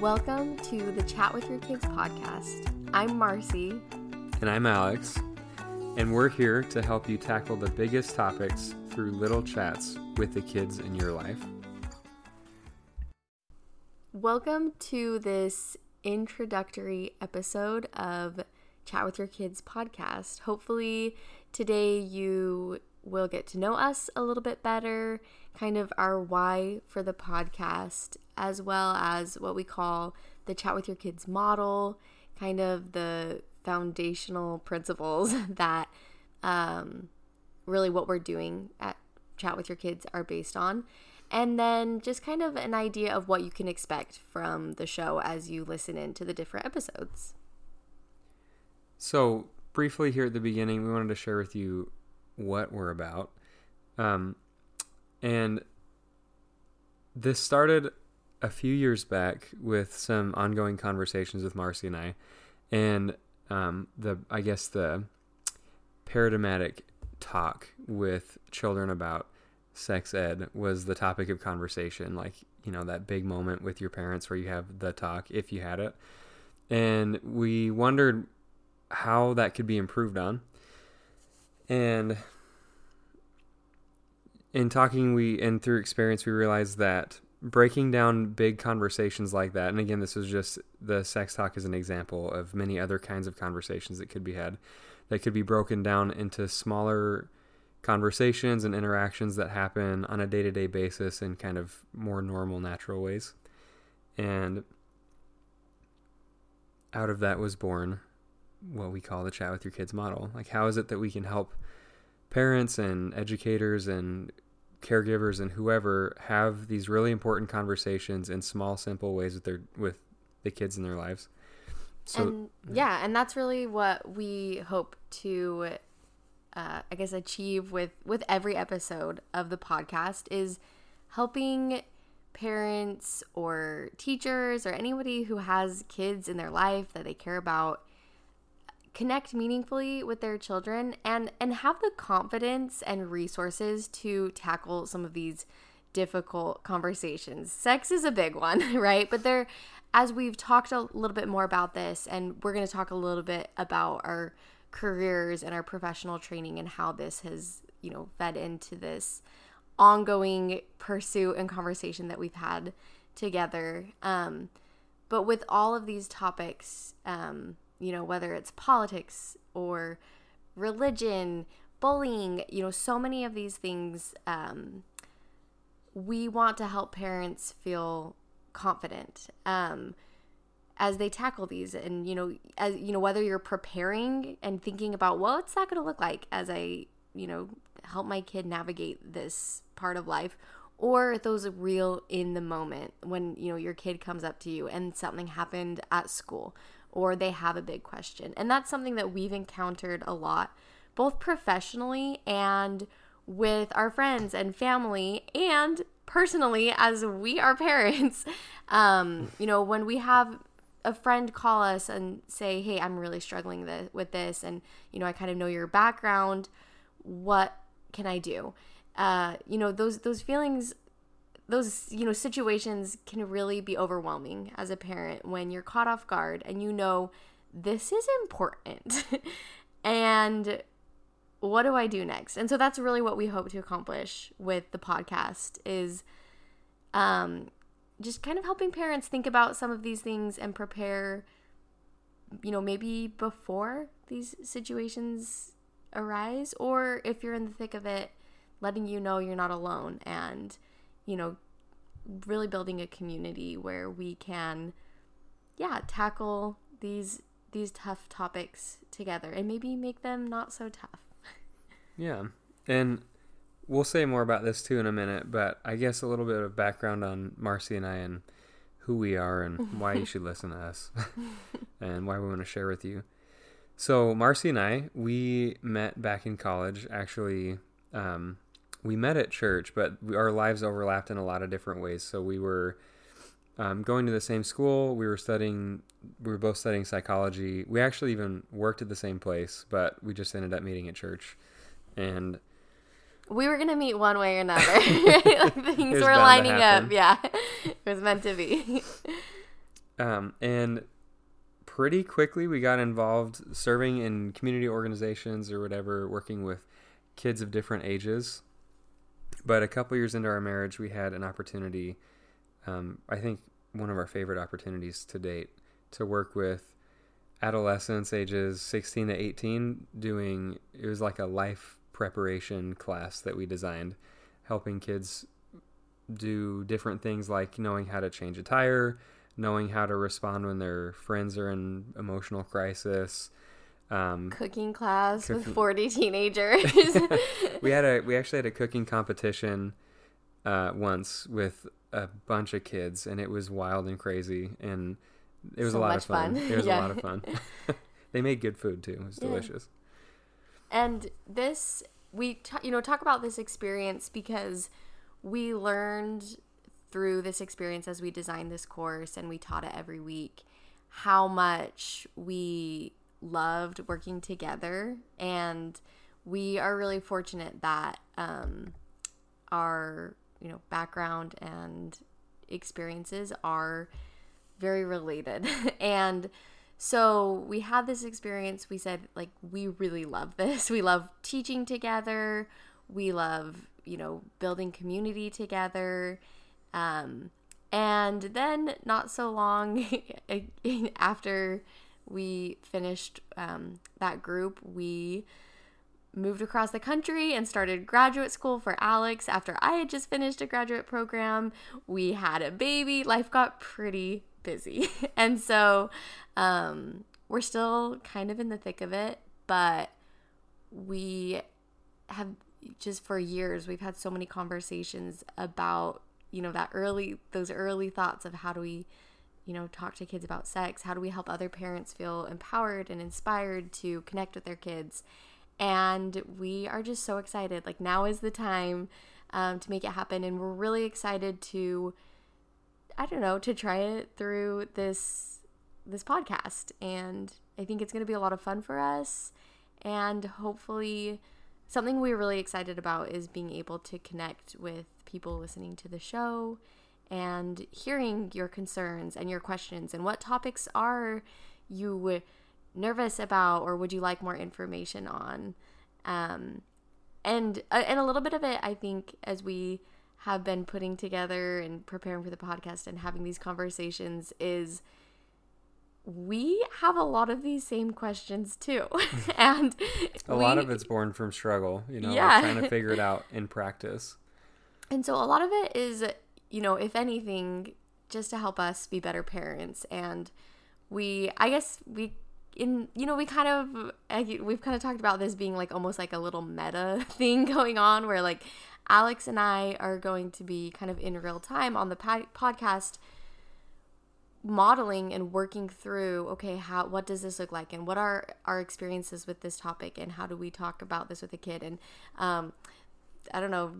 Welcome to the Chat with Your Kids podcast. I'm Marcy. And I'm Alex. And we're here to help you tackle the biggest topics through little chats with the kids in your life. Welcome to this introductory episode of Chat with Your Kids podcast. Hopefully, today you will get to know us a little bit better, kind of our why for the podcast, as well as what we call the Chat with Your Kids model, kind of the foundational principles that um, really what we're doing at Chat with Your Kids are based on. And then just kind of an idea of what you can expect from the show as you listen into the different episodes. So, briefly here at the beginning, we wanted to share with you what we're about. Um, and this started a few years back with some ongoing conversations with Marcy and I, and um, the I guess the paradigmatic talk with children about sex ed was the topic of conversation. Like you know that big moment with your parents where you have the talk if you had it, and we wondered how that could be improved on, and in talking we and through experience we realized that breaking down big conversations like that. And again this is just the sex talk as an example of many other kinds of conversations that could be had that could be broken down into smaller conversations and interactions that happen on a day-to-day basis in kind of more normal natural ways. And out of that was born what we call the chat with your kids model. Like how is it that we can help parents and educators and caregivers and whoever have these really important conversations in small simple ways with their with the kids in their lives. So and, yeah. and that's really what we hope to uh, i guess achieve with with every episode of the podcast is helping parents or teachers or anybody who has kids in their life that they care about connect meaningfully with their children and and have the confidence and resources to tackle some of these difficult conversations. Sex is a big one, right? But there as we've talked a little bit more about this and we're going to talk a little bit about our careers and our professional training and how this has, you know, fed into this ongoing pursuit and conversation that we've had together. Um, but with all of these topics, um, you know, whether it's politics or religion, bullying, you know, so many of these things, um, we want to help parents feel confident um, as they tackle these. And, you know, as, you know, whether you're preparing and thinking about, well, what's that going to look like as I, you know, help my kid navigate this part of life or those real in the moment when you know your kid comes up to you and something happened at school or they have a big question. And that's something that we've encountered a lot, both professionally and with our friends and family, and personally as we are parents. Um, you know, when we have a friend call us and say, "Hey, I'm really struggling th- with this, and you know, I kind of know your background. What can I do?" Uh, you know, those those feelings those you know situations can really be overwhelming as a parent when you're caught off guard and you know this is important. And what do i do next? And so that's really what we hope to accomplish with the podcast is um just kind of helping parents think about some of these things and prepare you know maybe before these situations arise or if you're in the thick of it letting you know you're not alone and you know, really building a community where we can yeah, tackle these these tough topics together and maybe make them not so tough. yeah. And we'll say more about this too in a minute, but I guess a little bit of background on Marcy and I and who we are and why you should listen to us and why we want to share with you. So, Marcy and I, we met back in college actually um, we met at church, but our lives overlapped in a lot of different ways. So we were um, going to the same school. We were studying. We were both studying psychology. We actually even worked at the same place, but we just ended up meeting at church. And we were gonna meet one way or another. like things were lining up. Yeah, it was meant to be. Um, and pretty quickly we got involved serving in community organizations or whatever, working with kids of different ages. But a couple years into our marriage, we had an opportunity. Um, I think one of our favorite opportunities to date to work with adolescents ages 16 to 18 doing it was like a life preparation class that we designed helping kids do different things like knowing how to change a tire knowing how to respond when their friends are in emotional crisis um, cooking class cooking. with 40 teenagers we had a we actually had a cooking competition uh, once with a bunch of kids and it was wild and crazy and it was so a lot of fun. fun. It was yeah. a lot of fun. they made good food too. It was yeah. delicious. And this, we, t- you know, talk about this experience because we learned through this experience as we designed this course and we taught it every week how much we loved working together and we are really fortunate that um, our you know background and experiences are very related. and so we had this experience. We said, like, we really love this. We love teaching together. We love, you know, building community together. Um, and then, not so long after we finished um, that group, we moved across the country and started graduate school for Alex after I had just finished a graduate program. We had a baby. Life got pretty busy. and so um, we're still kind of in the thick of it, but we have just for years we've had so many conversations about you know that early those early thoughts of how do we you know talk to kids about sex? How do we help other parents feel empowered and inspired to connect with their kids? And we are just so excited. Like now is the time um, to make it happen. And we're really excited to I don't know, to try it through this this podcast. And I think it's going to be a lot of fun for us. And hopefully something we're really excited about is being able to connect with people listening to the show and hearing your concerns and your questions and what topics are you nervous about or would you like more information on um, and uh, and a little bit of it I think as we have been putting together and preparing for the podcast and having these conversations is we have a lot of these same questions too. and a we, lot of it's born from struggle, you know, yeah. trying to figure it out in practice. And so a lot of it is, you know, if anything, just to help us be better parents. And we, I guess we, in, you know, we kind of, we've kind of talked about this being like almost like a little meta thing going on where like Alex and I are going to be kind of in real time on the podcast modeling and working through okay how what does this look like? And what are our experiences with this topic? And how do we talk about this with a kid? And um i don't know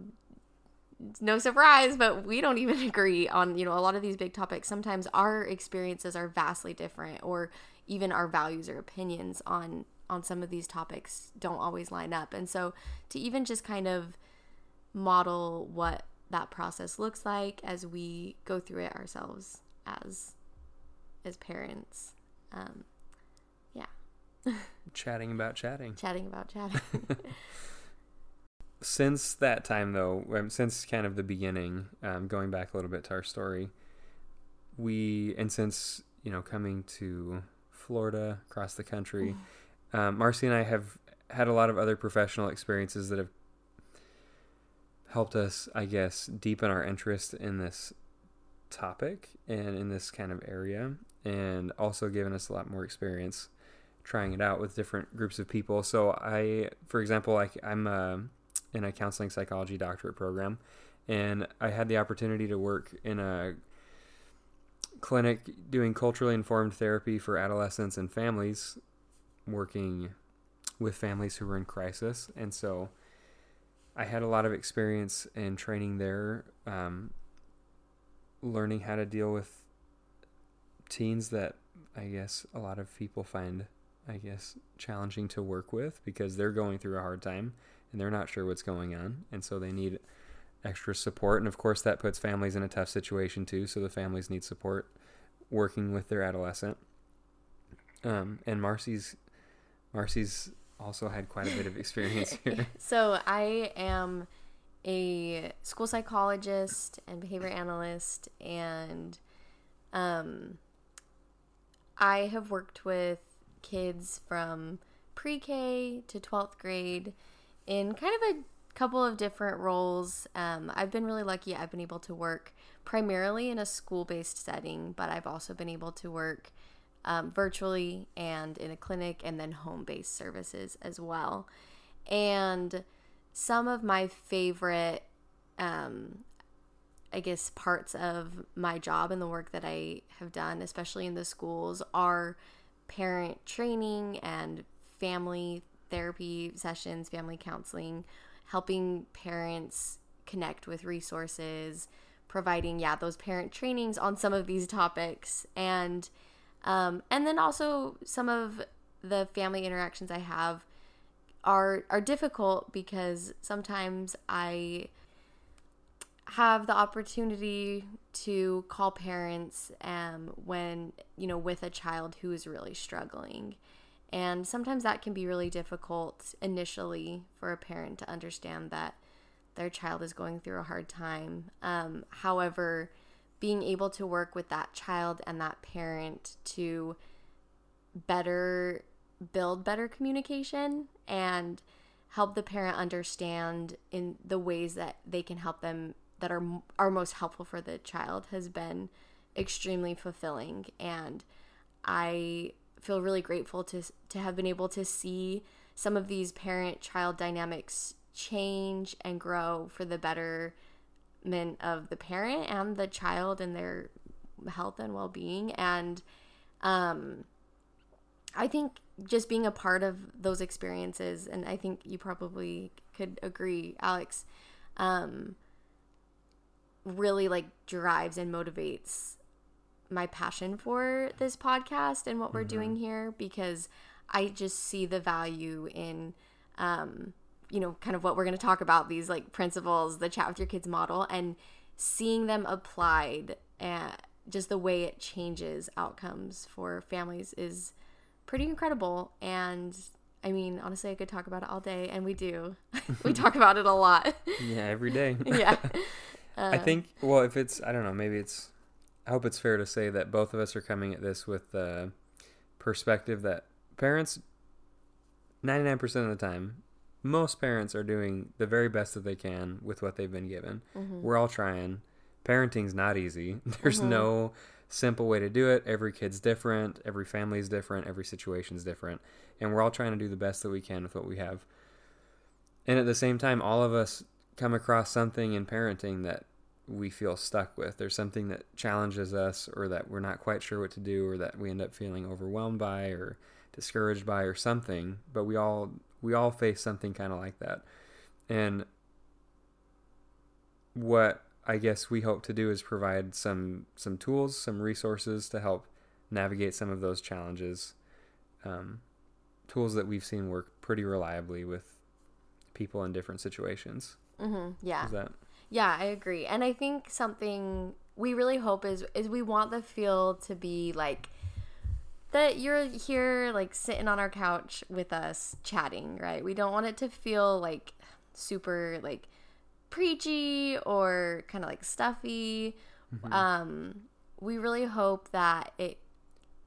no surprise but we don't even agree on you know a lot of these big topics sometimes our experiences are vastly different or even our values or opinions on on some of these topics don't always line up and so to even just kind of model what that process looks like as we go through it ourselves as as parents. Um, yeah. chatting about chatting. Chatting about chatting. since that time, though, um, since kind of the beginning, um, going back a little bit to our story, we and since you know coming to Florida across the country, um, Marcy and I have had a lot of other professional experiences that have helped us, I guess, deepen our interest in this topic and in this kind of area, and also given us a lot more experience trying it out with different groups of people. So I, for example, like I'm uh, in a counseling psychology doctorate program, and I had the opportunity to work in a clinic doing culturally informed therapy for adolescents and families, working with families who were in crisis, and so I had a lot of experience in training there, um, learning how to deal with teens that I guess a lot of people find, I guess, challenging to work with because they're going through a hard time and they're not sure what's going on. And so they need extra support. And of course, that puts families in a tough situation too. So the families need support working with their adolescent. Um, and Marcy's Marcy's also had quite a bit of experience here. so I am a school psychologist and behavior analyst, and um, I have worked with kids from pre-K to 12th grade in kind of a couple of different roles. Um, I've been really lucky. I've been able to work primarily in a school-based setting, but I've also been able to work um, virtually and in a clinic and then home-based services as well. And some of my favorite, um, I guess, parts of my job and the work that I have done, especially in the schools, are parent training and family therapy sessions, family counseling, helping parents connect with resources, providing yeah those parent trainings on some of these topics, and um, and then also some of the family interactions I have are are difficult because sometimes I have the opportunity to call parents um, when you know with a child who is really struggling and sometimes that can be really difficult initially for a parent to understand that their child is going through a hard time. Um, however being able to work with that child and that parent to better build better communication and help the parent understand in the ways that they can help them that are are most helpful for the child has been extremely fulfilling. And I feel really grateful to to have been able to see some of these parent child dynamics change and grow for the betterment of the parent and the child and their health and well-being. And um I think just being a part of those experiences, and I think you probably could agree, Alex, um, really like drives and motivates my passion for this podcast and what we're mm-hmm. doing here because I just see the value in, um, you know, kind of what we're going to talk about these like principles, the chat with your kids model, and seeing them applied and just the way it changes outcomes for families is pretty incredible. And I mean, honestly, I could talk about it all day, and we do. we talk about it a lot. yeah, every day. yeah. Uh, I think, well, if it's, I don't know, maybe it's, I hope it's fair to say that both of us are coming at this with the perspective that parents, 99% of the time, most parents are doing the very best that they can with what they've been given. Mm-hmm. We're all trying. Parenting's not easy. There's mm-hmm. no simple way to do it. Every kid's different, every family's different, every situation's different, and we're all trying to do the best that we can with what we have. And at the same time, all of us come across something in parenting that we feel stuck with. There's something that challenges us or that we're not quite sure what to do or that we end up feeling overwhelmed by or discouraged by or something, but we all we all face something kind of like that. And what I guess we hope to do is provide some some tools, some resources to help navigate some of those challenges. Um, tools that we've seen work pretty reliably with people in different situations. Mm-hmm. Yeah. Is that? Yeah, I agree, and I think something we really hope is is we want the feel to be like that you're here like sitting on our couch with us chatting, right? We don't want it to feel like super like preachy or kind of like stuffy. Mm-hmm. Um, we really hope that it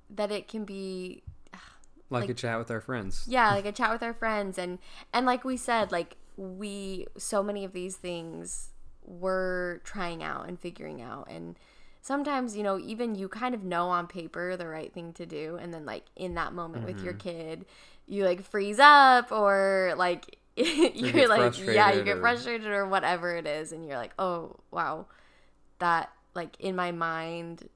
that it can be like, like, a chat with our friends. Yeah, like a chat with our friends and and like we said, like we so many of these things we're trying out and figuring out. And sometimes you know even you kind of know on paper the right thing to do. And then like in that moment mm-hmm. with your mm-hmm. kid you like freeze up or like you're like yeah you get or... frustrated or whatever it is. And you're like oh wow. That like in my mind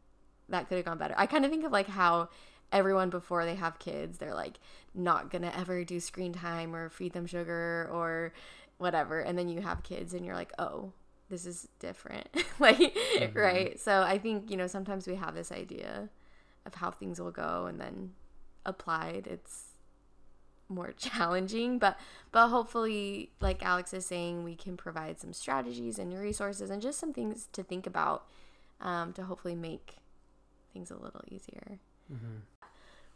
that could have gone better. I kind of think of like how everyone before they have kids they're like not gonna ever do screen time or feed them sugar or whatever. And then you have kids and you're like oh this is different like mm-hmm. right so i think you know sometimes we have this idea of how things will go and then applied it's more challenging but but hopefully like alex is saying we can provide some strategies and resources and just some things to think about um, to hopefully make things a little easier. Mm-hmm.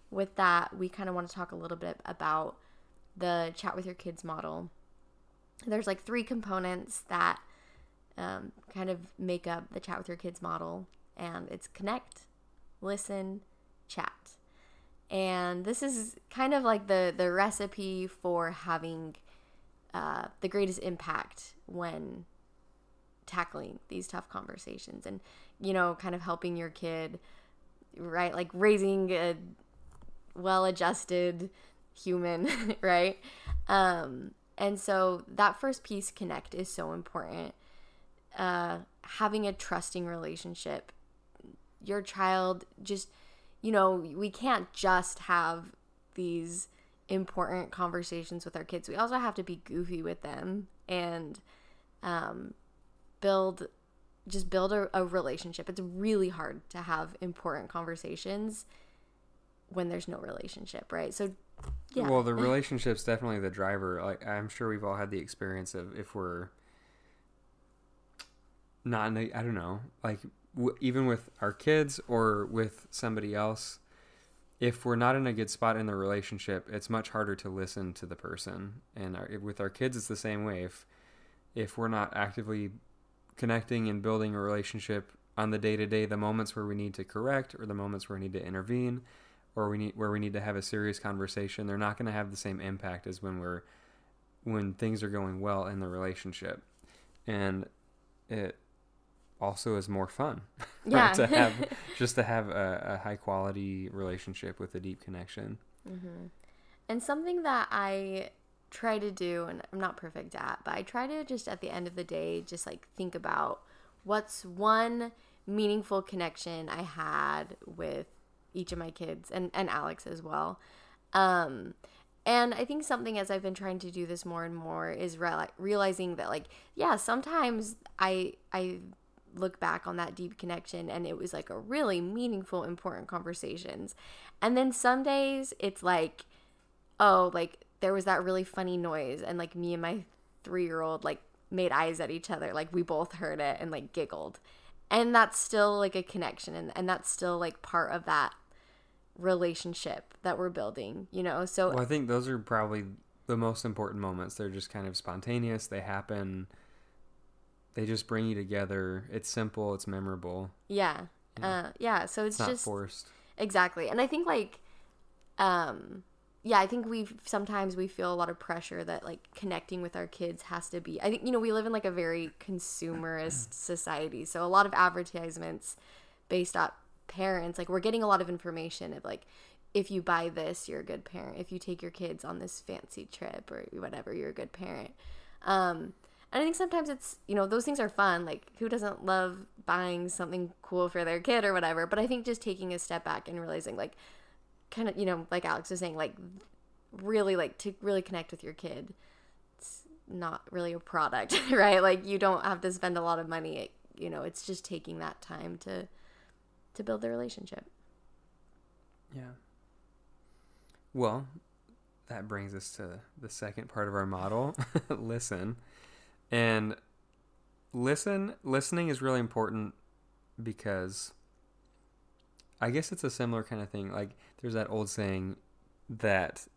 With that, we kind of want to talk a little bit about the chat with your kids model. There's like three components that um, kind of make up the chat with your kids model, and it's connect, listen, chat. And this is kind of like the the recipe for having uh, the greatest impact when tackling these tough conversations and you know kind of helping your kid right like raising a well-adjusted human right um and so that first piece connect is so important uh having a trusting relationship your child just you know we can't just have these important conversations with our kids we also have to be goofy with them and um build just build a, a relationship. It's really hard to have important conversations when there's no relationship, right? So yeah. Well, the relationship's definitely the driver. Like I'm sure we've all had the experience of if we're not in a, I don't know, like w- even with our kids or with somebody else, if we're not in a good spot in the relationship, it's much harder to listen to the person. And our, with our kids, it's the same way. If if we're not actively connecting and building a relationship on the day to day, the moments where we need to correct or the moments where we need to intervene or we need where we need to have a serious conversation, they're not going to have the same impact as when we're when things are going well in the relationship. And it also is more fun yeah. to have just to have a, a, high quality relationship with a deep connection. Mm-hmm. And something that I try to do, and I'm not perfect at, but I try to just at the end of the day, just like think about what's one meaningful connection I had with each of my kids and, and Alex as well. Um, and I think something as I've been trying to do this more and more is re- realizing that like yeah sometimes I I look back on that deep connection and it was like a really meaningful important conversations. And then some days it's like oh like there was that really funny noise and like me and my 3-year-old like made eyes at each other like we both heard it and like giggled. And that's still like a connection and and that's still like part of that relationship that we're building, you know. So Well, I think those are probably the most important moments. They're just kind of spontaneous. They happen. They just bring you together. It's simple. It's memorable. Yeah. Yeah. Uh, yeah. So it's, it's just forced. Exactly. And I think like, um, yeah, I think we sometimes we feel a lot of pressure that like connecting with our kids has to be. I think you know we live in like a very consumerist society, so a lot of advertisements based on parents like we're getting a lot of information of like if you buy this you're a good parent if you take your kids on this fancy trip or whatever you're a good parent um and i think sometimes it's you know those things are fun like who doesn't love buying something cool for their kid or whatever? But i think just taking a step back and realizing like kind of you know like alex was saying like really like to really connect with your kid it's not really a product right? Like you don't have to spend a lot of money you know it's just taking that time to to build the relationship. Yeah. Well that brings us to the second part of our model. Listen and listen listening is really important because I guess it's a similar kind of thing. Like there's that old saying that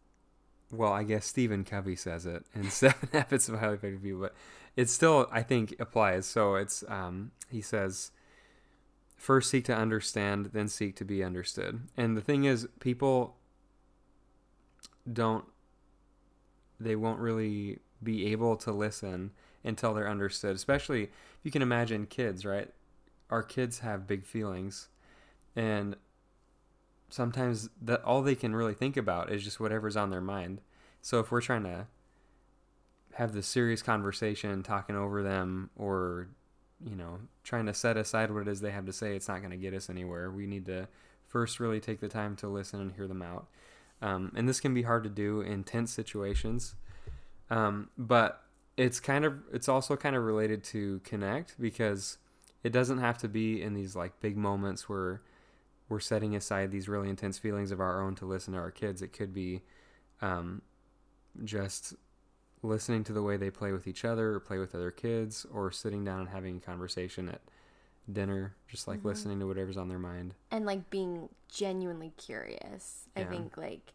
well, I guess Stephen Covey says it in Seven Habits of Highly Effective People, but it still I think applies. So it's um, he says first seek to understand, then seek to be understood. And the thing is, people don't they won't really be able to listen until they're understood. Especially if you can imagine kids, right? Our kids have big feelings and sometimes that all they can really think about is just whatever's on their mind. So if we're trying to have this serious conversation, talking over them, or you know, trying to set aside what it is they have to say, it's not going to get us anywhere. We need to first really take the time to listen and hear them out. Um, and this can be hard to do in tense situations, um, but it's kind of it's also kind of related to connect because it doesn't have to be in these like big moments where we're setting aside these really intense feelings of our own to listen to our kids. It could be um, just listening to the way they play with each other or play with other kids or sitting down and having a conversation at dinner, just like Mm-hmm. listening to whatever's on their mind. and like being genuinely curious. I think like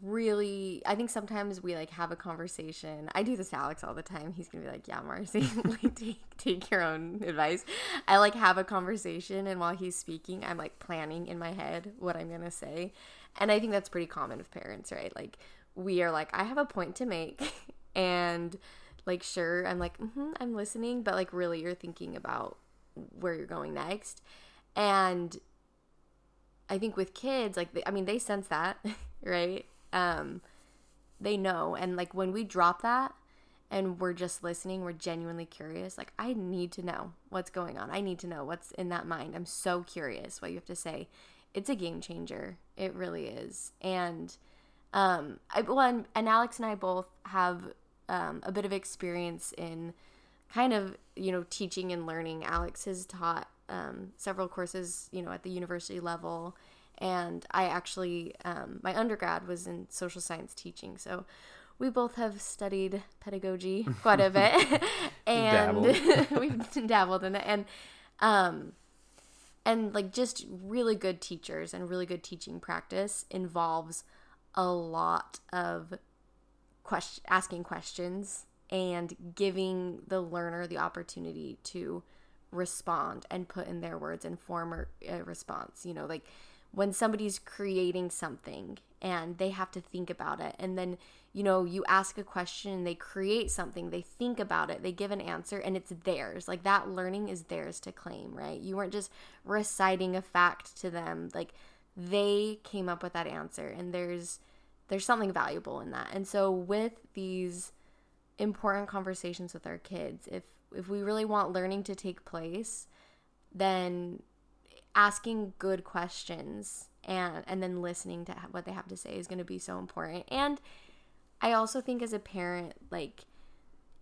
really I think sometimes we like have a conversation. I do this to Alex all the time. He's gonna be like, Yeah, Marcy, like take take your own advice. I like have a conversation and while he's speaking, I'm like planning in my head what I'm gonna say. And I think that's pretty common with parents, right? Like we are like, I have a point to make and like sure, I'm like, mm-hmm, I'm listening, but like really you're thinking about where you're going next. And I think with kids, like, they, I mean, they sense that, right? Um, they know. And like when we drop that and we're just listening, we're genuinely curious. Like, I need to know what's going on. I need to know what's in that mind. I'm so curious what you have to say. It's a game changer. It really is. And, um, I, well, and, and Alex and I both have um, a bit of experience in kind of you know teaching and learning alex has taught um, several courses you know at the university level and i actually um, my undergrad was in social science teaching so we both have studied pedagogy quite a bit. And we've dabbled in it. And um and like just really good teachers and really good teaching practice involves a lot of question asking questions and giving the learner the opportunity to respond and put in their words and form a, a response you know like when somebody's creating something and they have to think about it. And then you know you ask a question and they create something they think about it they give an answer and it's theirs. Like that learning is theirs to claim right? You weren't just reciting a fact to them. Like they came up with that answer and there's there's something valuable in that. And so with these important conversations with our kids if if we really want learning to take place then asking good questions and and then listening to what they have to say is going to be so important. And i also think as a parent like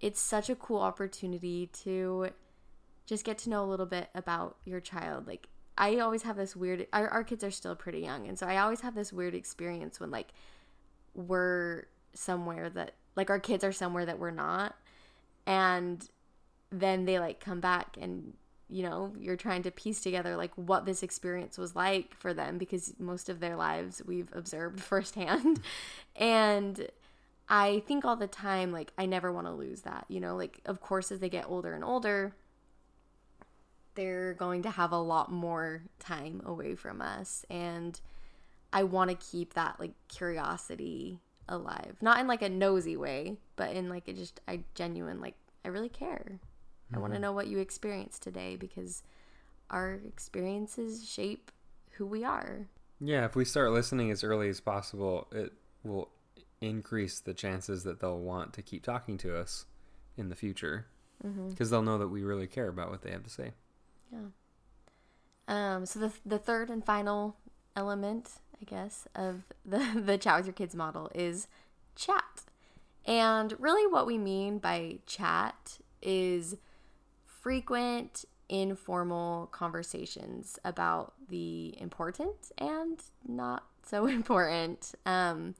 it's such a cool opportunity to just get to know a little bit about your child. Like i always have this weird our, our kids are still pretty young and so i always have this weird experience when like we're somewhere that like our kids are somewhere that we're not and then they like come back and you know you're trying to piece together like what this experience was like for them because most of their lives we've observed firsthand. And i think all the time like i never want to lose that you know? Like of course as they get older and older they're going to have a lot more time away from us. And i want to keep that like curiosity alive. Not in like a nosy way but in like a just i genuine like i really care i want to know what you experienced today because our experiences shape who we are Yeah, if we start listening as early as possible, it will increase the chances that they'll want to keep talking to us in the future because they'll know that we really care about what they have to say. Um, so the the third and final element, I guess, of the the chat with your kids model is chat. And really what we mean by chat is frequent informal conversations about the important and not so important. Um,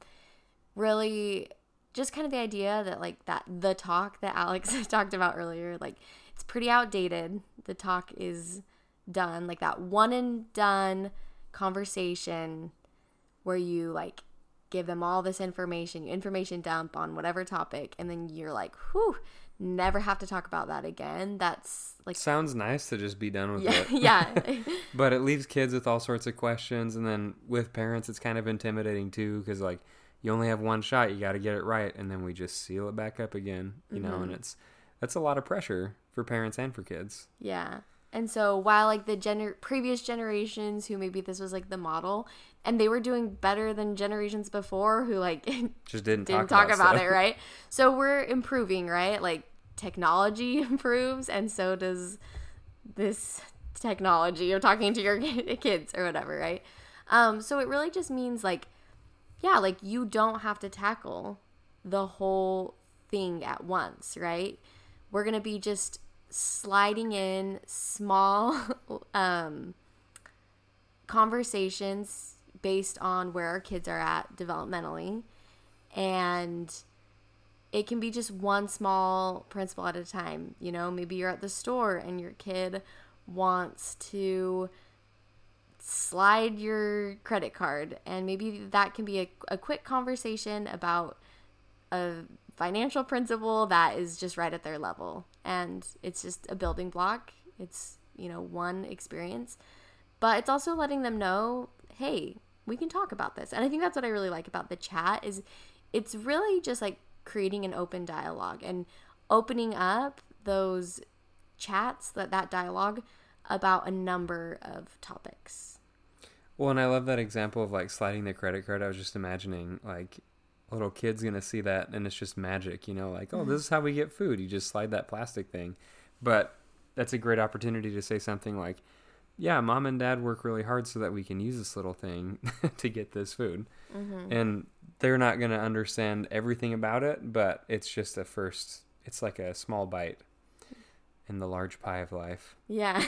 really just kind of the idea that like that the talk that Alex talked about earlier, like it's pretty outdated. The talk is done, like that one and done conversation where you like give them all this information, information dump on whatever topic, and then you're like, whew, never have to talk about that again. That's like Sounds nice to just be done with yeah, it. yeah. But it leaves kids with all sorts of questions, and then with parents, it's kind of intimidating too, because like you only have one shot, you got to get it right, and then we just seal it back up again, you know, Mm-hmm. and it's that's a lot of pressure for parents and for kids. Yeah. And so while like the gener- previous generations who maybe this was like the model and they were doing better than generations before who like Just didn't, didn't talk, talk about stuff. it, right? So we're improving, right? Like technology improves and so does this technology of talking to your kids or whatever, right? Um so it really just means like yeah, like you don't have to tackle the whole thing at once, right? We're to be just sliding in small um, conversations based on where our kids are at developmentally. And it can be just one small principle at a time. You know, maybe you're at the store and your kid wants to slide your credit card, and maybe that can be a, a quick conversation about a financial principle that is just right at their level. And it's just a building block. It's, you know, one experience. But it's also letting them know, hey, we can talk about this. And I think that's what I really like about the chat is it's really just like creating an open dialogue and opening up those chats that that dialogue about a number of topics. Well, and I love that example of like sliding the credit card. I was just imagining like little kid's gonna see that and it's just magic, you know, like, oh, Mm-hmm. this is how we get food. You just slide that plastic thing. But that's a great opportunity to say something like, yeah, mom and dad work really hard so that we can use this little thing to get this food. Mm-hmm. And they're not going to understand everything about it, but it's just a first, it's like a small bite in the large pie of life. Yeah.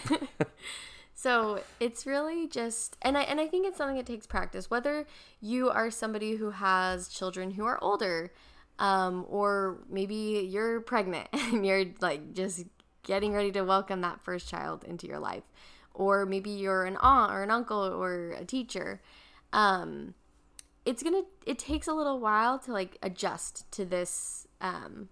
so it's really just and I and I think it's something that takes practice. Whether you are somebody who has children who are older, um, or maybe you're pregnant and you're like just getting ready to welcome that first child into your life. Or maybe you're an aunt or an uncle or a teacher. Um, it's gonna it takes a little while to like adjust to this um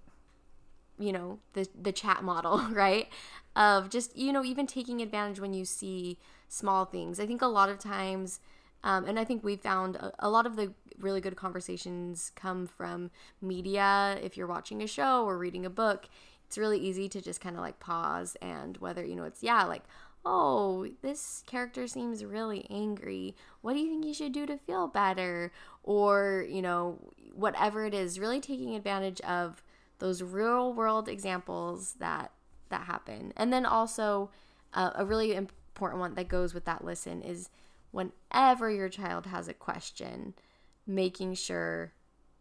you know the the chat model right of just you know even taking advantage when you see small things i think a lot of times um, and i think we found a, a lot of the really good conversations come from media if you're watching a show or reading a book it's really easy to just kind of like pause and whether you know it's yeah like oh this character seems really angry. What do you think you should do to feel better? Or you know whatever it is really taking advantage of those real world examples that that happen. And then also uh, a really important one that goes with that listen is whenever your child has a question making sure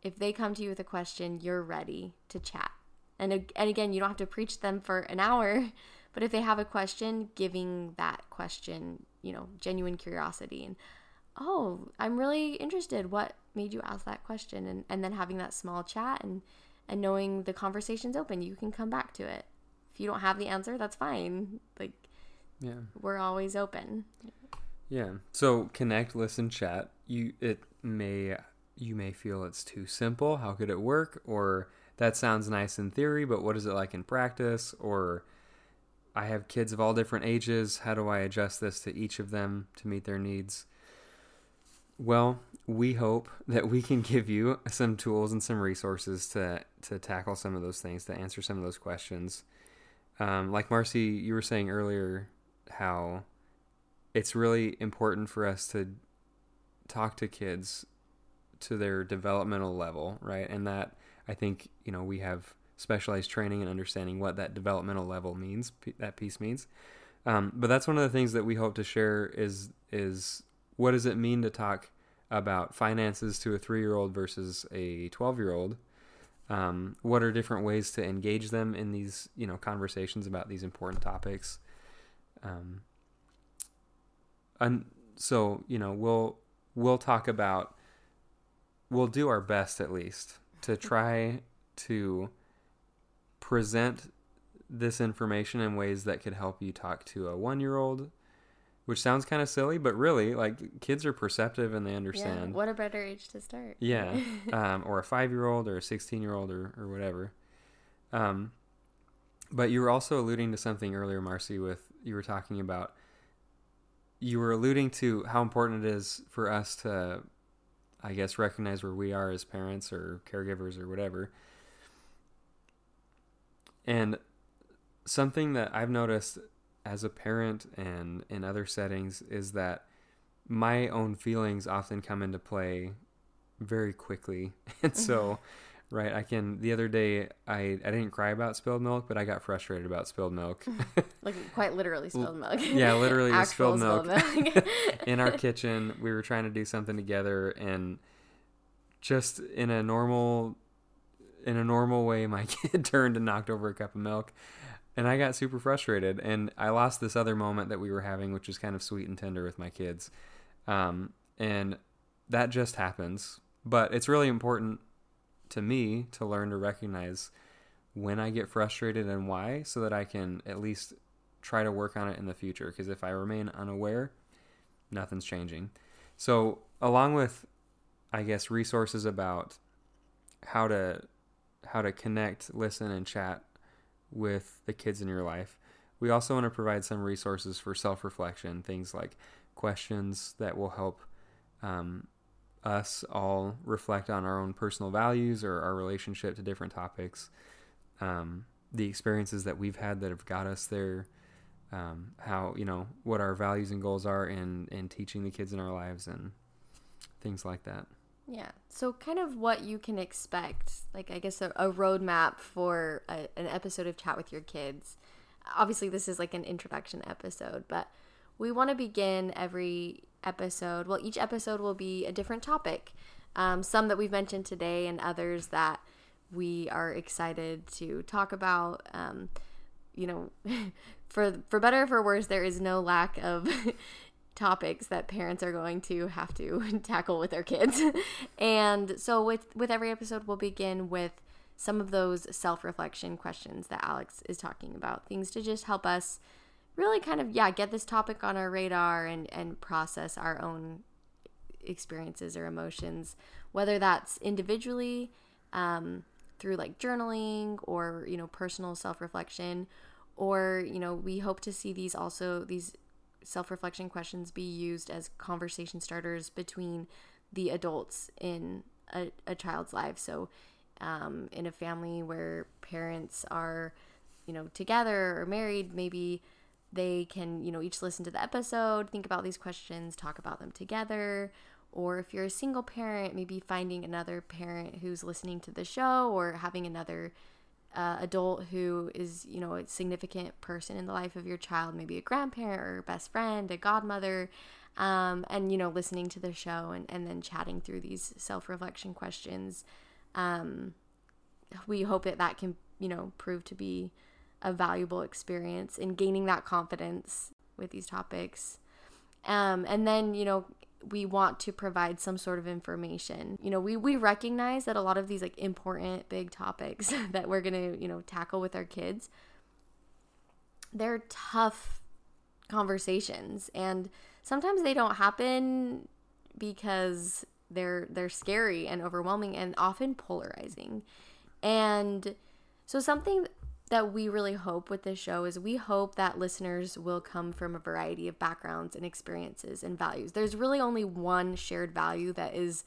if they come to you with a question you're ready to chat. And, and again you don't have to preach them for an hour but if they have a question giving that question you know genuine curiosity and oh i'm really interested what made you ask that question and, and then having that small chat and and knowing the conversation's open you can come back to it if you don't have the answer that's fine like Yeah. we're always open Yeah. So connect, listen, chat. You it may you may feel it's too simple. How could it work? Or that sounds nice in theory, but what is it like in practice? Or I have kids of all different ages. How do I adjust this to each of them to meet their needs? Well, we hope that we can give you some tools and some resources to to tackle some of those things, to answer some of those questions. Um, like Marcy, you were saying earlier, how it's really important for us to talk to kids to their developmental level, right? And that I think you know we have specialized training and understanding what that developmental level means, that piece means. Um, but that's one of the things that we hope to share is is what does it mean to talk about finances to a three year old versus a twelve year old? Um, what are different ways to engage them in these you know conversations about these important topics? Um, and so you know we'll we'll talk about we'll do our best at least to try to present this information in ways that could help you talk to a one year old which sounds kind of silly but really like kids are perceptive and they yeah understand. what a better age to start. Yeah um, or a five year old or a 16 year old or, or whatever. Um, but you were also alluding to something earlier marcy with you were talking about you were alluding to how important it is for us to i guess recognize where we are as parents or caregivers or whatever and something that i've noticed as a parent and in other settings is that my own feelings often come into play very quickly. And so mm-hmm. right i can the other day i i didn't cry about spilled milk but i got frustrated about spilled milk. Mm-hmm. Like quite literally spilled milk. yeah, literally Actual spilled milk. milk. in our kitchen we were trying to do something together and just in a normal in a normal way my kid turned and knocked over a cup of milk. And i got super frustrated. And i lost this other moment that we were having which was kind of sweet and tender with my kids. Um, and that just happens. But it's really important to me to learn to recognize when I get frustrated and why so that I can at least try to work on it in the future. Because if I remain unaware, nothing's changing. So, along with I guess resources about how to how to connect, listen and chat with the kids in your life. We also want to provide some resources for self-reflection, things like questions that will help um, us all reflect on our own personal values or our relationship to different topics, um, the experiences that we've had that have got us there, um, how you know what our values and goals are in in teaching the kids in our lives and things like that. Yeah. So, kind of what you can expect, like I guess a, a roadmap for a, an episode of Chat with Your Kids. Obviously, this is like an introduction episode, but we want to begin every episode. Well, each episode will be a different topic. Um, some that we've mentioned today, and others that we are excited to talk about. Um, you know, for for better or for worse, there is no lack of topics that parents are going to have to tackle with their kids. and so with with every episode we'll begin with some of those self-reflection questions that Alex is talking about. Things to just help us really kind of yeah, get this topic on our radar and and process our own experiences or emotions, whether that's individually um, through like journaling or you know personal self-reflection or you know we hope to see these also these self reflection questions be used as conversation starters between the adults in a, a child's life. So, um, in a family where parents are, you know, together or married, maybe they can, you know, each listen to the episode, think about these questions, talk about them together. Or if you're a single parent, maybe finding another parent who's listening to the show or having another uh, adult who is, you know, a significant person in the life of your child, maybe a grandparent or a best friend, a godmother, um, and, you know, listening to the show and, and then chatting through these self reflection questions. Um, we hope that that can, you know, prove to be a valuable experience in gaining that confidence with these topics. Um, and then, you know, we want to provide some sort of information. You know, we we recognize that a lot of these like important big topics that we're going to, you know, tackle with our kids they're tough conversations and sometimes they don't happen because they're they're scary and overwhelming and often polarizing. And so something that we really hope with this show is we hope that listeners will come from a variety of backgrounds and experiences and values. There's really only one shared value that is,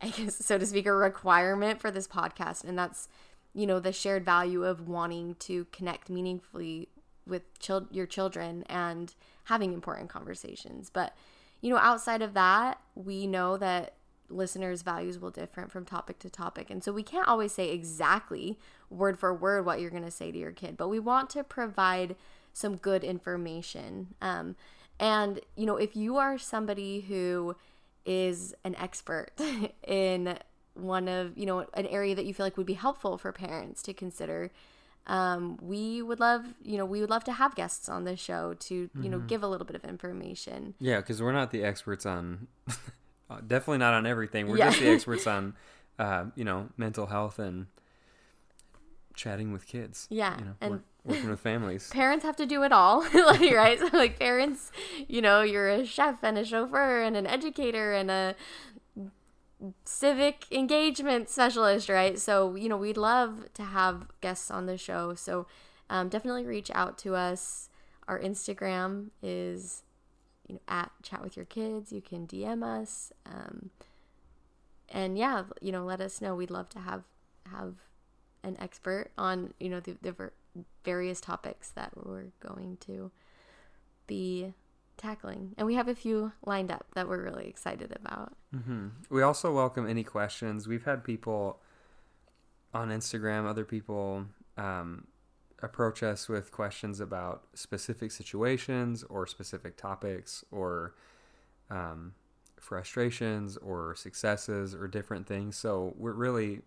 I guess, so to speak, a requirement for this podcast, and that's, you know, the shared value of wanting to connect meaningfully with chil- your children and having important conversations. But, you know, outside of that, we know that listeners' values will differ from topic to topic. And so we can't always say exactly word for word what you're going to say to your kid, but we want to provide some good information. Um, and, you know, if you are somebody who is an expert in one of, you know, an area that you feel like would be helpful for parents to consider, um, we would love, you know, we would love to have guests on this show to, you mm-hmm. know, give a little bit of information. Yeah, because we're not the experts on definitely not on everything. We're yeah. just the experts on, uh, you know, mental health and chatting with kids. Yeah, you know, and work, working with families. Parents have to do it all, like right? So, like parents, you know, you're a chef and a chauffeur and an educator and a civic engagement specialist, right? So you know, we'd love to have guests on the show. So um, definitely reach out to us. Our Instagram is you know, at chat with your kids. You can DM us. Um, and yeah, you know, let us know. We'd love to have have an expert on you know the, the various topics that we're going to be tackling. And we have a few lined up that we're really excited about. Mm-hmm. We also welcome any questions. We've had people on Instagram, other people um, approach us with questions about specific situations or specific topics or um, frustrations or successes or different things. So we're really,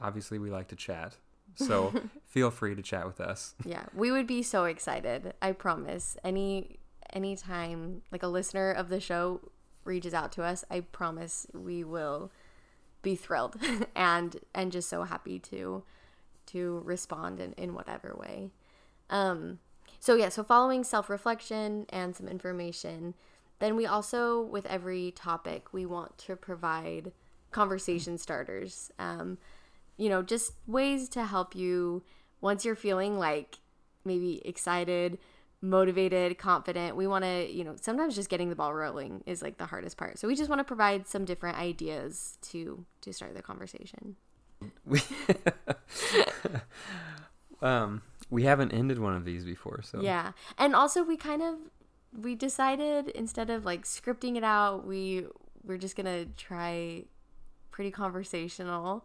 obviously, we like to chat. So feel free to chat with us. Yeah, we would be so excited. I promise. Any anytime like a listener of the show reaches out to us, I promise we will be thrilled and and just so happy to to respond in, in whatever way. Um, so yeah, so following self-reflection and some information, then we also with every topic we want to provide conversation starters. Um, you know, just ways to help you once you're feeling like maybe excited, motivated, confident. We want to, you know, sometimes just getting the ball rolling is like the hardest part. So we just want to provide some different ideas to to start the conversation. We um we haven't ended one of these before, so Yeah. And also we kind of we decided instead of like scripting it out, we we're just going to try pretty conversational.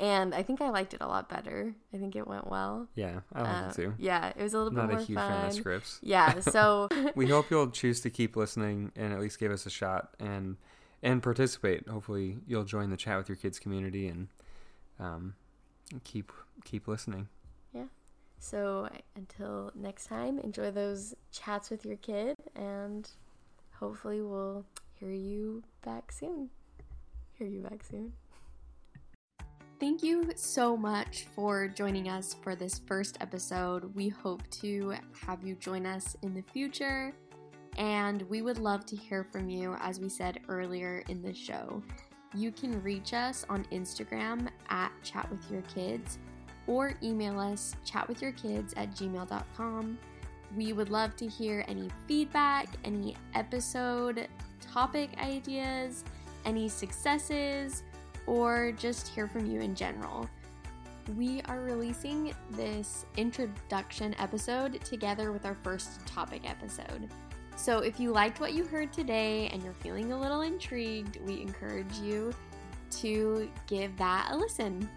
And I think I liked it a lot better. I think it went well. Yeah, I like Uh, it too. Yeah, it was a little I'm bit not a huge fun. fan of scripts. Yeah, so we hope you'll choose to keep listening and at least give us a shot and and participate. Hopefully, you'll join the chat with your kids community and um, keep keep listening. Yeah. So until next time, enjoy those chats with your kid and hopefully we'll hear you back soon. Hear you back soon. Thank you so much for joining us for this first episode. We hope to have you join us in the future, and we would love to hear from you, as we said earlier in the show. You can reach us on Instagram at chatwithyourkids or email us chatwithyourkids at gmail.com. We would love to hear any feedback, any episode topic ideas, any successes, or just hear from you in general. We are releasing this introduction episode together with our first topic episode. So if you liked what you heard today and you're feeling a little intrigued, we encourage you to give that a listen.